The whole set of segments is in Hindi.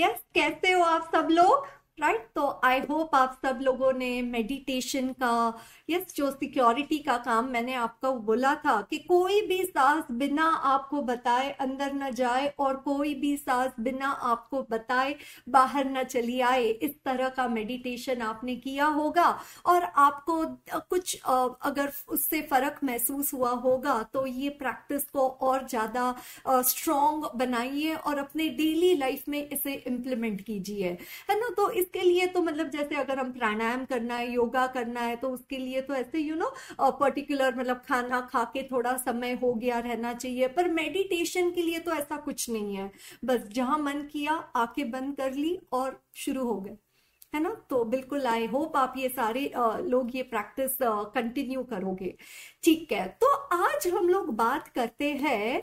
यस कैसे हो आप सब लोग? राइट? तो आई होप आप सब लोगों ने मेडिटेशन का यस yes, जो सिक्योरिटी का काम मैंने आपको बोला था कि कोई भी सांस बिना आपको बताए अंदर न जाए और कोई भी सांस बिना आपको बताए बाहर न चली आए इस तरह का मेडिटेशन आपने किया होगा। और आपको कुछ अगर उससे फ़र्क महसूस हुआ होगा तो ये प्रैक्टिस को और ज़्यादा स्ट्रॉन्ग बनाइए और अपने डेली लाइफ में इसे इम्प्लीमेंट कीजिए। है ना? तो इस इसके लिए तो मतलब जैसे अगर हम प्राणायाम करना है योगा करना है तो उसके लिए तो ऐसे यू नो पर्टिकुलर मतलब खाना खा के थोड़ा समय हो गया रहना चाहिए। पर मेडिटेशन के लिए तो ऐसा कुछ नहीं है। बस जहाँ मन किया आके बंद कर ली और शुरू हो गए। है ना? तो बिल्कुल आई होप आप ये सारे आ, लोग ये प्रैक्टिस कंटिन्यू करोगे। ठीक है तो आज हम लोग बात करते हैं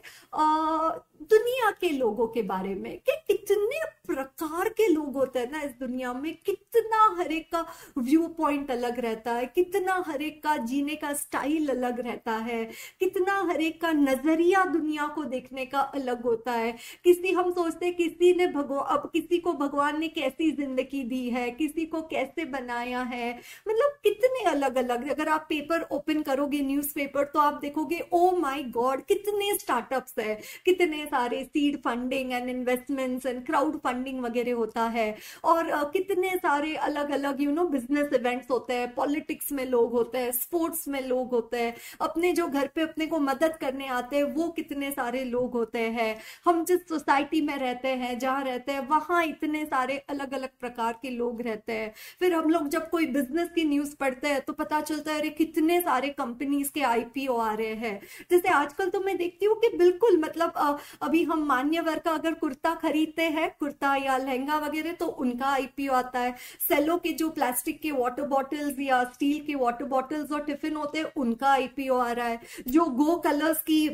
दुनिया के लोगों के बारे में कि कितने प्रकार के लोग होते हैं ना इस दुनिया में। कितना हर एक का व्यू पॉइंट अलग रहता है, कितना हर एक का जीने का स्टाइल अलग रहता है, कितना हर एक का नज़रिया दुनिया को देखने का अलग होता है। किसी हम सोचते किसी ने भगवान अब किसी को भगवान ने कैसी ज़िंदगी दी है, किसी को कैसे बनाया है। मतलब कितने अलग अलग अगर आप पेपर ओपन करोगे न्यूज़पेपर तो आप देखोगे ओ माय गॉड कितने स्टार्टअप्स है, कितने सारे seed funding and investments and crowd funding वगैरह होता है। और कितने सारे अलग अलग यू नो बिज़नेस इवेंट्स होते हैं पॉलिटिक्स में लोग होते हैं स्पोर्ट्स में लोग होते हैं, अपने जो घर पे अपने को मदद करने आते हैं, वो कितने सारे लोग होते हैं। हम जिस सोसाइटी में रहते हैं, जहाँ रहते हैं, वहाँ इतने सारे अलग अलग प्रकार के लोग रहते हैं। फिर हम लोग जब कोई बिज़नेस की न्यूज़ पढ़ते हैं तो पता चलता है, अरे, कितने सारे कंपनीज़ के आईपीओ आ रहे हैं। जैसे आजकल तो मैं देखती हूँ कि बिल्कुल मतलब अभी हम मान्यवर का अगर कुर्ता खरीदते हैं, कुर्ता या लहंगा वगैरह तो उनका आईपीओ आता है। सेलो के जो प्लास्टिक के वाटर बॉटल्स या स्टील के वाटर बॉटल्स और टिफ़िन होते हैं, उनका आईपीओ आ रहा है। जो गो कलर्स की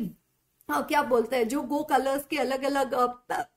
क्या बोलते हैं, जो गो कलर्स के अलग अलग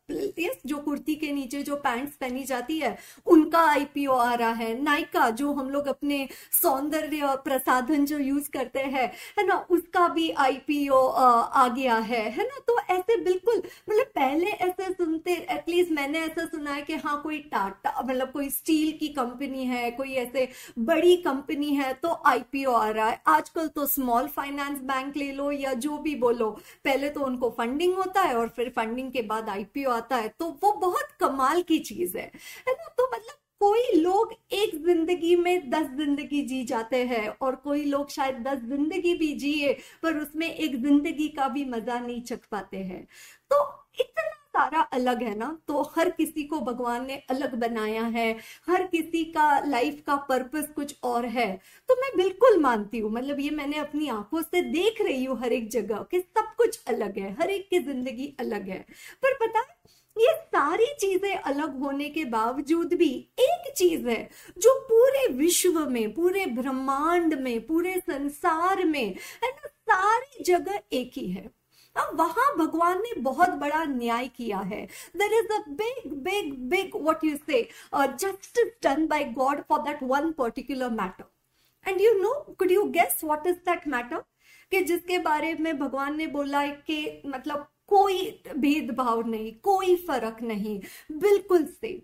यस जो कुर्ती के नीचे जो पैंट्स पहनी जाती है, उनका आईपीओ आ रहा है। नायका जो हम लोग अपने सौंदर्य प्रसाधन जो यूज़ करते हैं, है ना, उसका भी आईपीओ आ गया है। है ना तो ऐसे बिल्कुल मतलब पहले ऐसे सुनते एटलीस्ट मैंने ऐसा सुना है कि हाँ कोई टाटा मतलब कोई स्टील की कंपनी है, कोई ऐसे बड़ी कंपनी है तो आईपीओ आ रहा है। आजकल तो स्मॉल फाइनेंस बैंक ले लो या जो भी बोलो, पहले तो उनको फंडिंग होता है और फिर फंडिंग के बाद आईपीओ आता है तो वो बहुत कमाल की चीज़ है। है ना? तो मतलब कोई लोग एक ज़िंदगी में दस ज़िंदगी जी जाते हैं और कोई लोग शायद दस ज़िंदगी भी जिए, पर उसमें एक ज़िंदगी का भी मज़ा नहीं चख पाते हैं। तो इतना सारा अलग है ना तो हर किसी को भगवान ने अलग बनाया है, हर किसी का लाइफ का पर्पस कुछ और है। तो मैं बिल्कुल मानती हूँ मतलब ये मैंने अपनी आँखों से देख रही हूँ हर एक जगह कि सब कुछ अलग है, हर एक की ज़िंदगी अलग है। पर पता है, ये सारी चीज़ें अलग होने के बावजूद भी एक चीज़ है, जो पूरे विश्व में, पूरे ब्रह्मांड में, पूरे संसार में, है ना, सारी जगह एक ही है। अब वहाँ भगवान ने बहुत बड़ा न्याय किया है। There is a big big big what you say justice done by God for that one particular matter and you know could you guess what is that matter कि जिसके बारे में भगवान ने बोला है कि मतलब कोई भेदभाव नहीं कोई फ़र्क नहीं बिल्कुल सेम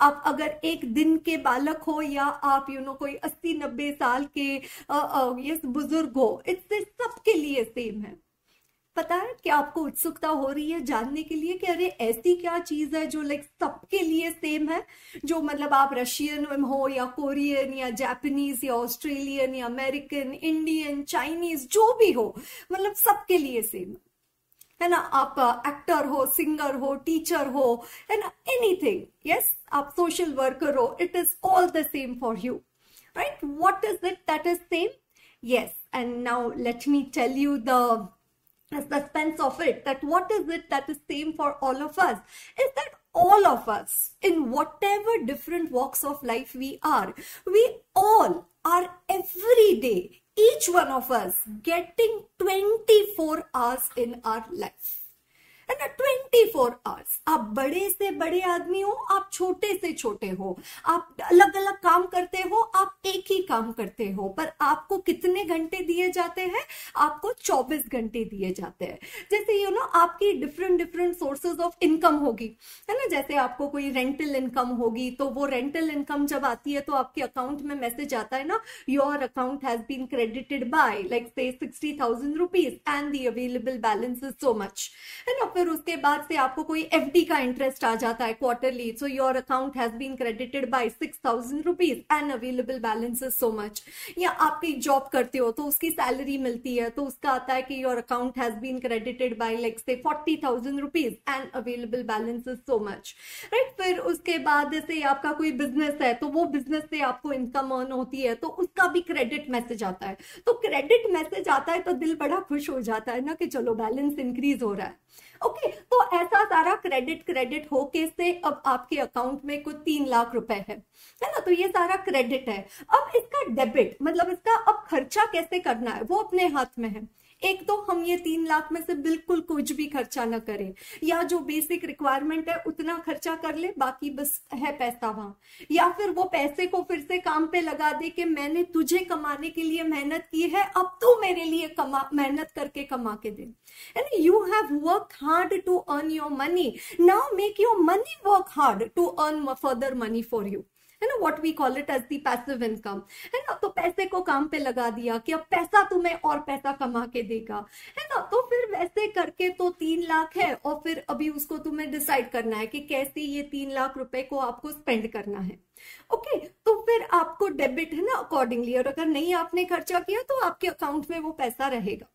आप अगर एक दिन के बालक हो या आप यू you नो know, कोई अस्सी नब्बे साल के ये बुज़ुर्ग हो इससे सबके लिए सेम है। पता है कि आपको उत्सुकता हो रही है जानने के लिए कि अरे, ऐसी क्या चीज़ है जो लाइक सबके लिए सेम है? जो मतलब आप रशियन हो या कोरियन या जापानीज या ऑस्ट्रेलियन या अमेरिकन इंडियन चाइनीज़ जो भी हो मतलब सबके लिए सेम है। ना? आप एक्टर हो सिंगर हो टीचर हो, है ना? एनीथिंग यस आप सोशल वर्कर हो it is all the same for you right what is it that is same yes. And now let tell you you the suspense of it that what is it that is same for all of us? Is that all of us in whatever different walks of life we are we all are every day each one of us getting 24 hours in our life है ना ट्वेंटी फोर आवर्स आप बड़े से बड़े आदमी हो, आप छोटे से छोटे हो, आप अलग अलग काम करते हो, आप एक ही काम करते हो, पर आपको कितने घंटे दिए जाते हैं? आपको 24 घंटे दिए जाते हैं। जैसे यू नो आपकी different different sources of income होगी। है ना? जैसे आपको कोई रेंटल इनकम होगी तो वो रेंटल इनकम जब आती है तो आपके अकाउंट में मैसेज आता है ना your account has been credited by like say sixty thousand rupees and the available balance is so much है ना? फिर उसके बाद से आपको कोई एफडी का इंटरेस्ट आ जाता है quarterly so your account has been credited by six thousand rupees and available balance is so much या आप कहीं जॉब करते हो तो उसकी सैलरी मिलती है तो उसका आता है कि your account has been credited by like say forty thousand rupees and available balance is so much right फिर उसके बाद जैसे आपका कोई बिज़नेस है तो वो बिज़नेस से आपको इनकम अर्न होती है तो उसका भी क्रेडिट मैसेज आता है। तो क्रेडिट मैसेज आता है तो दिल बड़ा खुश हो जाता है ना कि चलो बैलेंस इंक्रीज हो रहा है। ओके तो ऐसा सारा क्रेडिट क्रेडिट होके से अब आपके अकाउंट में कुछ तीन लाख रुपए है है ना? तो ये सारा क्रेडिट है। अब इसका डेबिट मतलब इसका अब खर्चा कैसे करना है? वो अपने हाथ में है। एक तो हम ये तीन लाख में से बिल्कुल कुछ भी खर्चा ना करें। या जो बेसिक रिक्वायरमेंट है, उतना खर्चा कर ले, बाकी बस है पैसा वहाँ। या फिर वो पैसे को फिर से काम पे लगा दे कि मैंने तुझे कमाने के लिए मेहनत की है, अब तू मेरे लिए कमा, मेहनत करके कमा के दे। And you have work hard to earn your money now make your money work hard to earn further money for you है ना what we call it as the passive income है ना तो पैसे को काम पे लगा दिया कि अब पैसा तुम्हें और पैसा कमा के देगा। है ना तो फिर वैसे करके तो तीन लाख है और फिर अभी उसको तुम्हें डिसाइड करना है कि कैसे ये तीन लाख रुपए को आपको स्पेंड करना है। ओके okay, तो फिर आपको डेबिट है ना अकॉर्डिंगली और अगर नहीं आपने खर्चा किया तो आपके अकाउंट में वो पैसा रहेगा।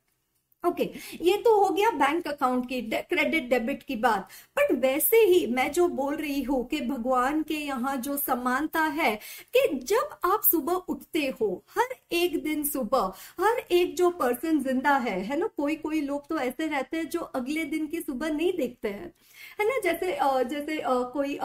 ओके okay, ये तो हो गया बैंक अकाउंट की क्रेडिट डेबिट की बात। बट वैसे ही मैं जो बोल रही हूँ कि भगवान के यहाँ जो समानता है कि जब आप सुबह उठते हो हर एक दिन सुबह हर एक जो पर्सन ज़िंदा है है ना? कोई कोई लोग तो ऐसे रहते हैं जो अगले दिन की सुबह नहीं देखते हैं। है ना? जैसे जैसे कोई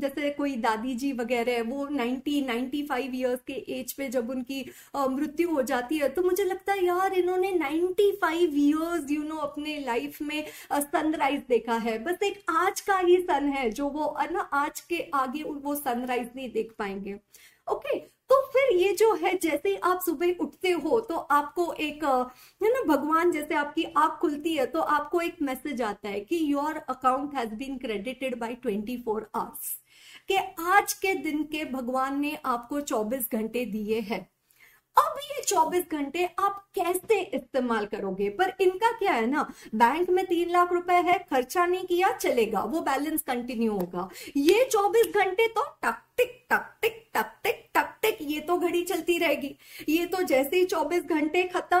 जैसे कोई दादी जी वगैरह वो 90 95 इयर्स के एज पे जब उनकी मृत्यु हो जाती है तो मुझे लगता है यार इन्होंने 95 इयर्स यू नो अपने लाइफ में सनराइज देखा है। बस एक आज का ही सन है जो वो ना आज के आगे वो सनराइज नहीं देख पाएँगे। ओके okay, तो फिर ये जो है जैसे आप सुबह उठते हो तो आपको एक है ना भगवान जैसे आपकी आँख खुलती है तो आपको एक मैसेज आता है कि your account has been credited by 24 four hours कि आज के दिन के भगवान ने आपको 24 घंटे दिए हैं। अब ये 24 घंटे आप कैसे इस्तेमाल करोगे? पर इनका क्या है ना, बैंक में तीन लाख रुपए है, खर्चा नहीं किया, चलेगा, वो बैलेंस कंटिन्यू होगा। ये 24 घंटे तो टक टिक टक टिक टक टिक टक टिक ये तो घड़ी चलती रहेगी। ये तो जैसे ही 24 घंटे खत्म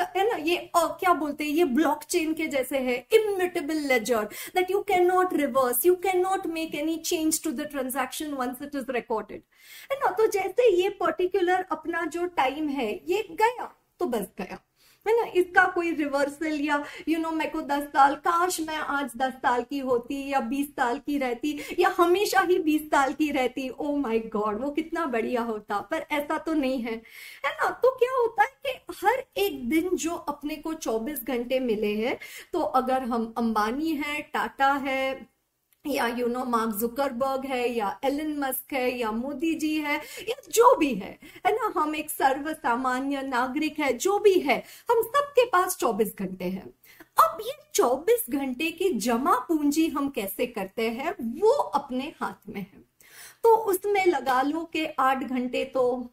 है ना? ये आ, क्या बोलते हैं? ये ब्लॉकचेन के जैसे है immutable ledger that you can not reverse you can not make any change to the transaction once it is recorded है ना? तो जैसे ये पर्टिकुलर अपना जो टाइम है ये गया तो बस गया। है ना? इसका कोई रिवर्सल या यू नो मेरे को दस साल, काश मैं आज दस साल की होती या बीस साल की रहती या हमेशा ही बीस साल की रहती। ओ माय गॉड वो कितना बढ़िया होता, पर ऐसा तो नहीं है। है ना? तो क्या होता है कि हर एक दिन जो अपने को चौबीस घंटे मिले हैं तो अगर हम अंबानी है, टाटा है या यू नो मार्क जुकरबर्ग है, या एलन मस्क है, या मोदी जी है, या जो भी है है ना? हम एक सर्व सामान्य नागरिक है, जो भी है, हम सबके पास 24 घंटे हैं। अब ये 24 घंटे की जमा पूंजी हम कैसे करते हैं? वो अपने हाथ में है। तो उसमें लगा लो कि आठ घंटे तो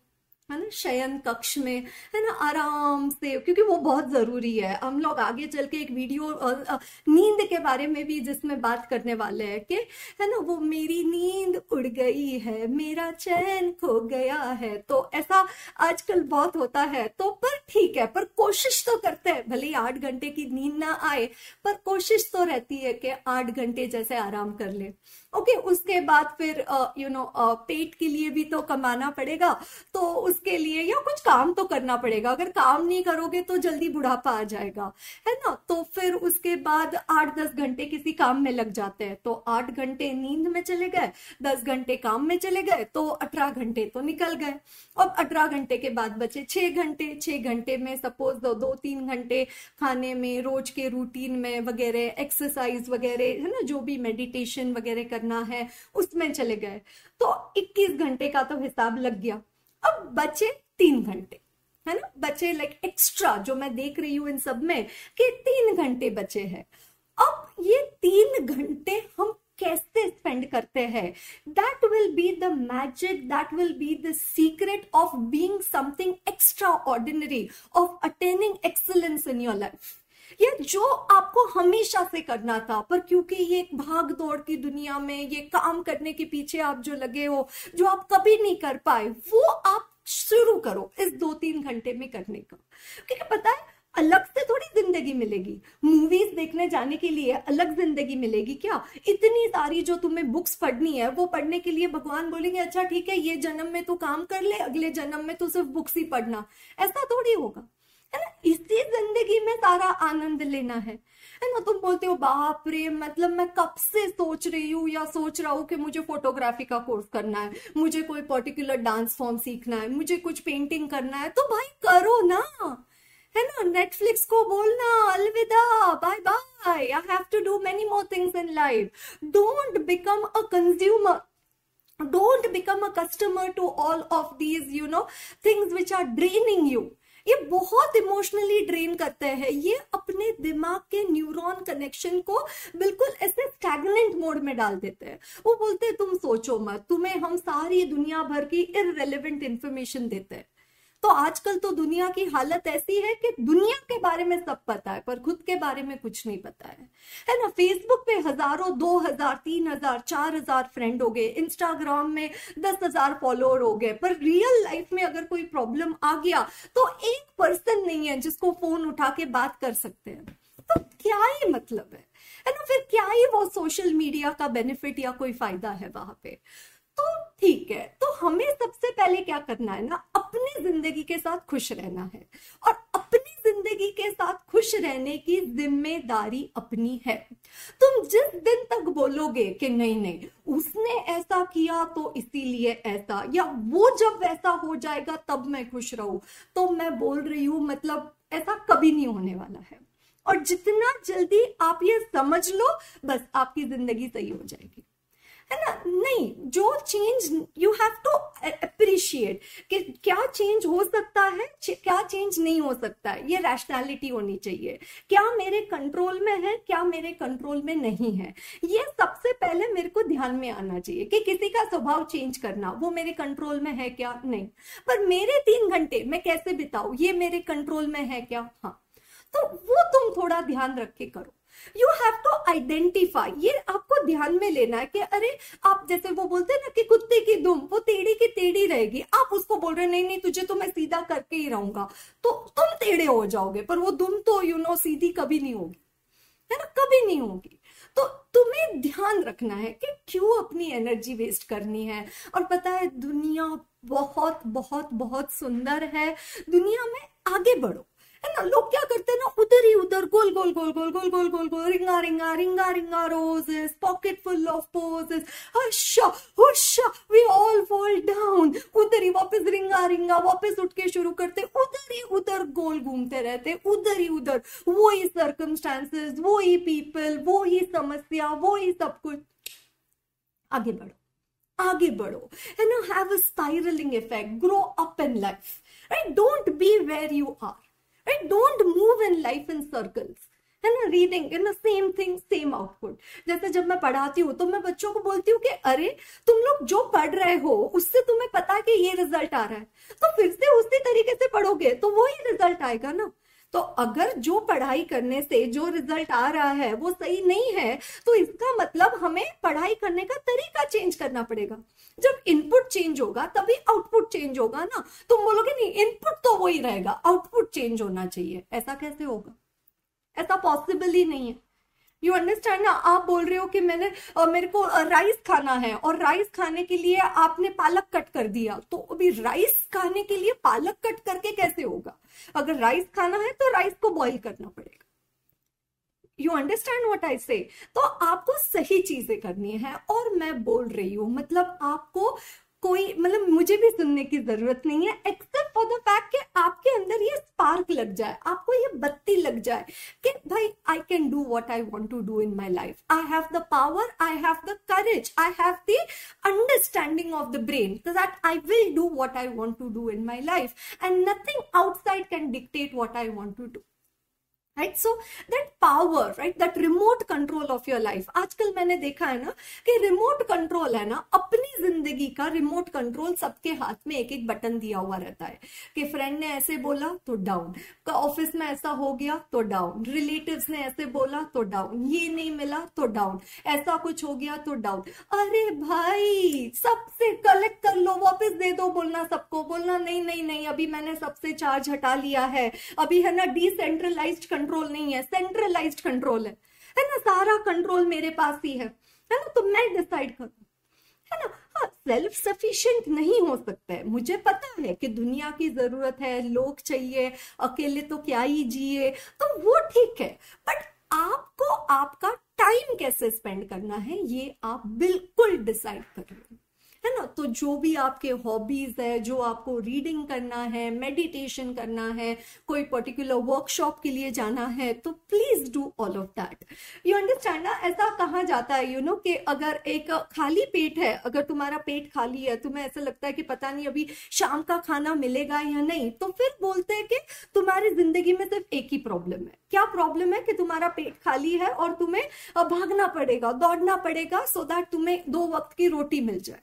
है ना, शयन कक्ष में, है ना, आराम से, क्योंकि वो बहुत ज़रूरी है। हम लोग आगे चल के एक वीडियो नींद के बारे में भी जिसमें बात करने वाले हैं कि, है ना, वो मेरी नींद उड़ गई है, मेरा चैन खो गया है। तो ऐसा आजकल बहुत होता है। तो पर ठीक है, पर कोशिश तो करते हैं, भले ही आठ घंटे की नींद ना आए, पर कोशिश तो रहती है कि आठ घंटे जैसे आराम कर ले। ओके okay, उसके बाद फिर यू नो पेट के लिए भी तो कमाना पड़ेगा तो उसके लिए या कुछ काम तो करना पड़ेगा। अगर काम नहीं करोगे तो जल्दी बुढ़ापा आ जाएगा है ना? तो फिर उसके बाद आठ दस घंटे किसी काम में लग जाते हैं तो आठ घंटे नींद में चले गए दस घंटे काम में चले गए तो अठारह घंटे तो निकल गए। अब अठारह घंटे के बाद बचे छह घंटे छह घंटे में सपोज़ दो दो तीन घंटे खाने में रोज के रूटीन में वगैरह एक्सरसाइज वगैरह है ना? जो भी मेडिटेशन वगैरह करना है, उसमें चले गए। तो 21 घंटे का तो हिसाब लग गया। अब बचे तीन घंटे, है ना? बचे लाइक एक्स्ट्रा जो मैं देख रही हूँ इन सब में, कि तीन घंटे बचे हैं। अब ये तीन घंटे हम कैसे स्पेंड करते हैं? That will be the magic that will be the secret of being something extraordinary of attaining excellence in your life ये जो आपको हमेशा से करना था, पर क्योंकि ये एक भाग दौड़ की दुनिया में, ये काम करने के पीछे आप जो लगे हो, जो आप कभी नहीं कर पाए, वो आप शुरू करो इस दो तीन घंटे में करने का। क्योंकि पता है, अलग से थोड़ी ज़िंदगी मिलेगी। मूवीज़ देखने जाने के लिए अलग ज़िंदगी मिलेगी क्या? इतनी सारी जो तुम्हें बुक्स पढ़नी है, वो पढ़ने के लिए भगवान बोलेंगे अच्छा ठीक है, ये जन्म में तू काम कर ले, अगले जन्म में तू सिर्फ़ बुक्स ही पढ़ना। ऐसा थोड़ी होगा। है ना इसी ज़िंदगी में सारा आनंद लेना है। है ना? तुम बोलते हो, बाप रे मतलब मैं कब से सोच रही हूँ या सोच रहा हूँ कि मुझे फोटोग्राफी का कोर्स करना है, मुझे कोई पर्टिकुलर डांस फॉर्म सीखना है, मुझे कुछ पेंटिंग करना है। तो भाई करो ना। है ना? नेटफ्लिक्स को बोलना, अलविदा bye bye I have to do many more things in life don't become a consumer don't become a customer to all of these, you know, things which are draining you. ये बहुत इमोशनली ड्रेन करते हैं। ये अपने दिमाग के न्यूरॉन कनेक्शन को बिल्कुल ऐसे स्टैगनेंट मोड में डाल देते हैं। वो बोलते हैं, तुम सोचो मत, तुम्हें हम सारी दुनिया भर की इनरेलीवेंट इंफॉर्मेशन देते हैं। तो आजकल तो दुनिया की हालत ऐसी है कि दुनिया के बारे में सब पता है, पर खुद के बारे में कुछ नहीं पता है। है ना फेसबुक पे हज़ारों, दो हज़ार, तीन हज़ार, चार हज़ार फ्रेंड हो गए इंस्टाग्राम में दस हज़ार फॉलोअर हो गए, पर रियल लाइफ में अगर कोई प्रॉब्लम आ गया तो एक पर्सन नहीं है जिसको फ़ोन उठा के बात कर सकते हैं। तो क्या ही मतलब है? है ना, फिर क्या ही वो सोशल मीडिया का बेनिफिट या कोई फ़ायदा है वहाँ पे? तो ठीक है तो हमें सबसे पहले क्या करना है ना, अपनी ज़िंदगी के साथ खुश रहना है। और अपनी ज़िंदगी के साथ खुश रहने की ज़िम्मेदारी अपनी है। तुम जिस दिन तक बोलोगे कि नहीं नहीं, उसने ऐसा किया तो इसीलिए ऐसा, या वो जब वैसा हो जाएगा तब मैं खुश रहूँ। तो मैं बोल रही हूँ मतलब ऐसा कभी नहीं होने वाला है। और जितना जल्दी आप ये समझ लो, बस आपकी ज़िंदगी सही हो जाएगी। है ना? नहीं, जो change you have to appreciate कि क्या चेंज हो सकता है क्या चेंज नहीं हो सकता? है ये रैशनैलिटी होनी चाहिए। क्या मेरे कंट्रोल में है, क्या मेरे कंट्रोल में नहीं है? ये सबसे पहले मेरे को ध्यान में आना चाहिए कि किसी का स्वभाव चेंज करना, वो मेरे कंट्रोल में है क्या? नहीं। पर मेरे तीन घंटे, मैं कैसे बिताऊ? ये मेरे कंट्रोल में है क्या? हाँ। तो वो तुम थोड़ा ध्यान रख के करो। यू हैव टू आइडेंटिफाई ये आपको ध्यान में लेना है कि अरे आप जैसे वो बोलते हैं ना कि कुत्ते की दुम वो टेढ़ी की टेढ़ी रहेगी। आप उसको बोल रहे नहीं नहीं तुझे तो मैं सीधा करके ही रहूँगा। तो तुम टेढ़े हो जाओगे पर वो दुम तो यू you नो know, सीधी कभी नहीं होगी। है ना? कभी नहीं होगी। तो तुम्हें ध्यान रखना है कि क्यों अपनी एनर्जी वेस्ट करनी है। और पता है दुनिया बहुत बहुत बहुत सुंदर है। दुनिया में आगे बढ़ो। है ना? लोग क्या करते हैं ना? उधर ही उधर, गोल गोल गोल गोल गोल गोल गोल गोल, ring a ring a ring a ring a roses pocket full of posies husha husha we all fall down उधर ही वापस रिंगा रिंगा, वापस उठ के शुरू करते उधर ही उधर गोल घूमते रहते उधर ही। उधर वो ही सर्कमस्टांसेस वो ही पीपल वो ही समस्या वो ही सब कुछ। आगे बढ़ो आगे बढ़ो, है ना? Have a spiralling effect grow up in life right don't be where you are right? Don't move in life in circles. है ना? रीडिंग ना सेम थिंग सेम आउटपुट जैसे जब मैं पढ़ाती हूँ तो मैं बच्चों को बोलती हूँ कि, अरे, तुम लोग जो पढ़ रहे हो, उससे तुम्हें पता है कि ये रिज़ल्ट आ रहा है। तो फिर से उसी तरीके से पढ़ोगे तो वो ही रिज़ल्ट आएगा ना? तो अगर जो पढ़ाई करने से जो रिज़ल्ट आ रहा है, वो सही नहीं है तो इसका मतलब हमें पढ़ाई करने का तरीका चेंज करना पड़ेगा। जब इनपुट चेंज होगा, तभी आउटपुट चेंज होगा ना तुम बोलोगे, नहीं इनपुट तो वही रहेगा आउटपुट चेंज होना चाहिए। ऐसा कैसे होगा? ऐसा पॉसिबल ही नहीं है। यू अंडरस्टैंड ना? आप बोल रहे हो कि मैंने आ, मेरे को राइस खाना है और राइस खाने के लिए आपने पालक कट कर दिया। तो अभी राइस खाने के लिए पालक कट करके कैसे होगा? अगर राइस खाना है तो राइस को बॉईल करना पड़ेगा। You understand what I say तो आपको सही चीज़ें करनी है और मैं बोल रही हूँ। मतलब आपको कोई मतलब मुझे भी सुनने की ज़रूरत नहीं है एक्सेप्ट फॉर द फैक्ट कि आपके अंदर ये स्पार्क लग जाए, आपको ये बत्ती लग जाए कि भाई I can do what I want to do in my life I have the power I have the courage I have the understanding of the brain that I will do what I want to do in my life and nothing outside can dictate what I want to do right so that power right that remote control of your life आजकल मैंने देखा है ना कि रिमोट कंट्रोल है ना अपनी ज़िंदगी का रिमोट कंट्रोल सबके हाथ में एक एक बटन दिया हुआ रहता है कि फ्रेंड ने ऐसे बोला तो डाउन ऑफ़िस में ऐसा हो गया तो डाउन रिलेटिव्स ने ऐसे बोला तो डाउन ये नहीं मिला तो डाउन ऐसा कुछ हो गया तो डाउन अरे भाई सबसे कलेक्ट दे दो बोलना सबको, बोलना नहीं नहीं नहीं, अभी मैंने सबसे चार्ज हटा लिया है। अभी है ना डिसेंट्रलाइज्ड कंट्रोल नहीं है सेंट्रलाइज्ड कंट्रोल है। है ना, सारा कंट्रोल मेरे पास ही है। है ना तो मैं डिसाइड करूँ है। ना हाँ सेल्फ सफिशिएंट नहीं हो सकता है। मुझे पता है कि दुनिया की ज़रूरत है, लोग चाहिए, अकेले तो क्या ही जिए तो वो ठीक है। बट आपको आपका टाइम कैसे स्पेंड करना है, ये आप बिल्कुल डिसाइड कर लो है ना? तो जो भी आपके हॉबीज है, जो आपको रीडिंग करना है मेडिटेशन करना है, कोई पर्टिकुलर वर्कशॉप के लिए जाना है तो please do all of that you understand ना? ऐसा कहा जाता है यू नो कि अगर एक खाली पेट है, अगर तुम्हारा पेट खाली है, तुम्हें ऐसा लगता है कि पता नहीं अभी शाम का खाना मिलेगा या नहीं तो फिर बोलते हैं कि तुम्हारी ज़िंदगी में सिर्फ़ एक ही प्रॉब्लम है। क्या प्रॉब्लम है कि तुम्हारा पेट खाली है और तुम्हें भागना पड़ेगा, दौड़ना पड़ेगा सो दैट तुम्हें दो वक्त की रोटी मिल जाए।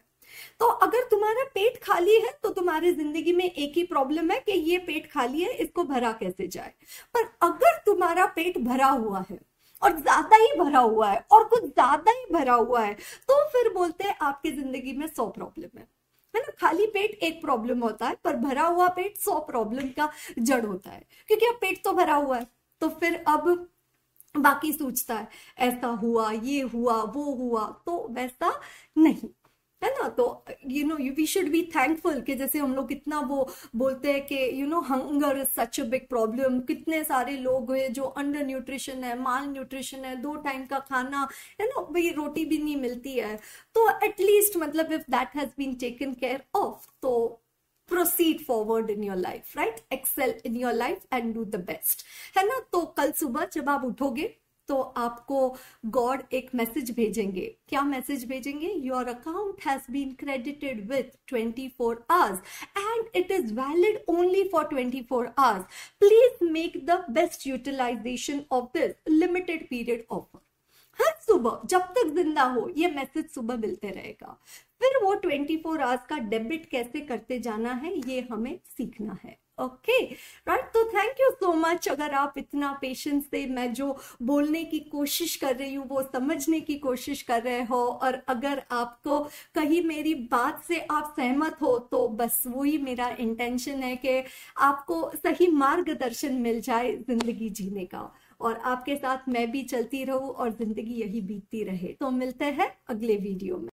तो अगर तुम्हारा पेट खाली है तो तुम्हारी ज़िंदगी में एक ही प्रॉब्लम है कि ये पेट खाली है, इसको भरा कैसे जाए? पर अगर तुम्हारा पेट भरा हुआ है, और ज़्यादा ही भरा हुआ है, और कुछ ज़्यादा ही भरा हुआ है तो फिर बोलते हैं आपकी ज़िंदगी में सौ प्रॉब्लम है। है ना? खाली पेट एक प्रॉब्लम होता है, पर भरा हुआ पेट सौ प्रॉब्लम का जड़ होता है। क्योंकि अब पेट तो भरा हुआ है तो फिर अब बाकी सोचता है, ऐसा हुआ, ये हुआ, वो हुआ तो वैसा नहीं। है ना? तो you know we should be thankful कि जैसे हम लोग कितना वो बोलते हैं कि you know hunger is such a big problem कितने सारे लोग हैं जो अंडर न्यूट्रिशन है माल न्यूट्रिशन है, दो टाइम का खाना, है ना? भाई, रोटी भी नहीं मिलती है। तो एटलीस्ट मतलब if that has been taken care of तो proceed forward in your life right excel in your life and do the best है ना? तो कल सुबह जब आप उठोगे तो आपको गॉड एक मैसेज भेजेंगे। क्या मैसेज भेजेंगे? Your account has been credited with 24 four hours and it is valid only for 24 four hours please make the best utilisation of this limited period offer हर सुबह, जब तक ज़िंदा हो, ये मैसेज सुबह मिलते रहेगा। फिर वो 24 फोर आवर्स का डेबिट कैसे करते जाना है, ये हमें सीखना है। ओके राइट तो थैंक यू सो मच अगर आप इतना पेशेंस से मैं जो बोलने की कोशिश कर रही हूँ, वो समझने की कोशिश कर रहे हो, और अगर आपको कहीं मेरी बात से आप सहमत हो तो बस वही मेरा इंटेंशन है कि आपको सही मार्गदर्शन मिल जाए ज़िंदगी जीने का। और आपके साथ मैं भी चलती रहूँ और ज़िंदगी यही बीतती रहे। तो मिलते हैं अगले वीडियो में।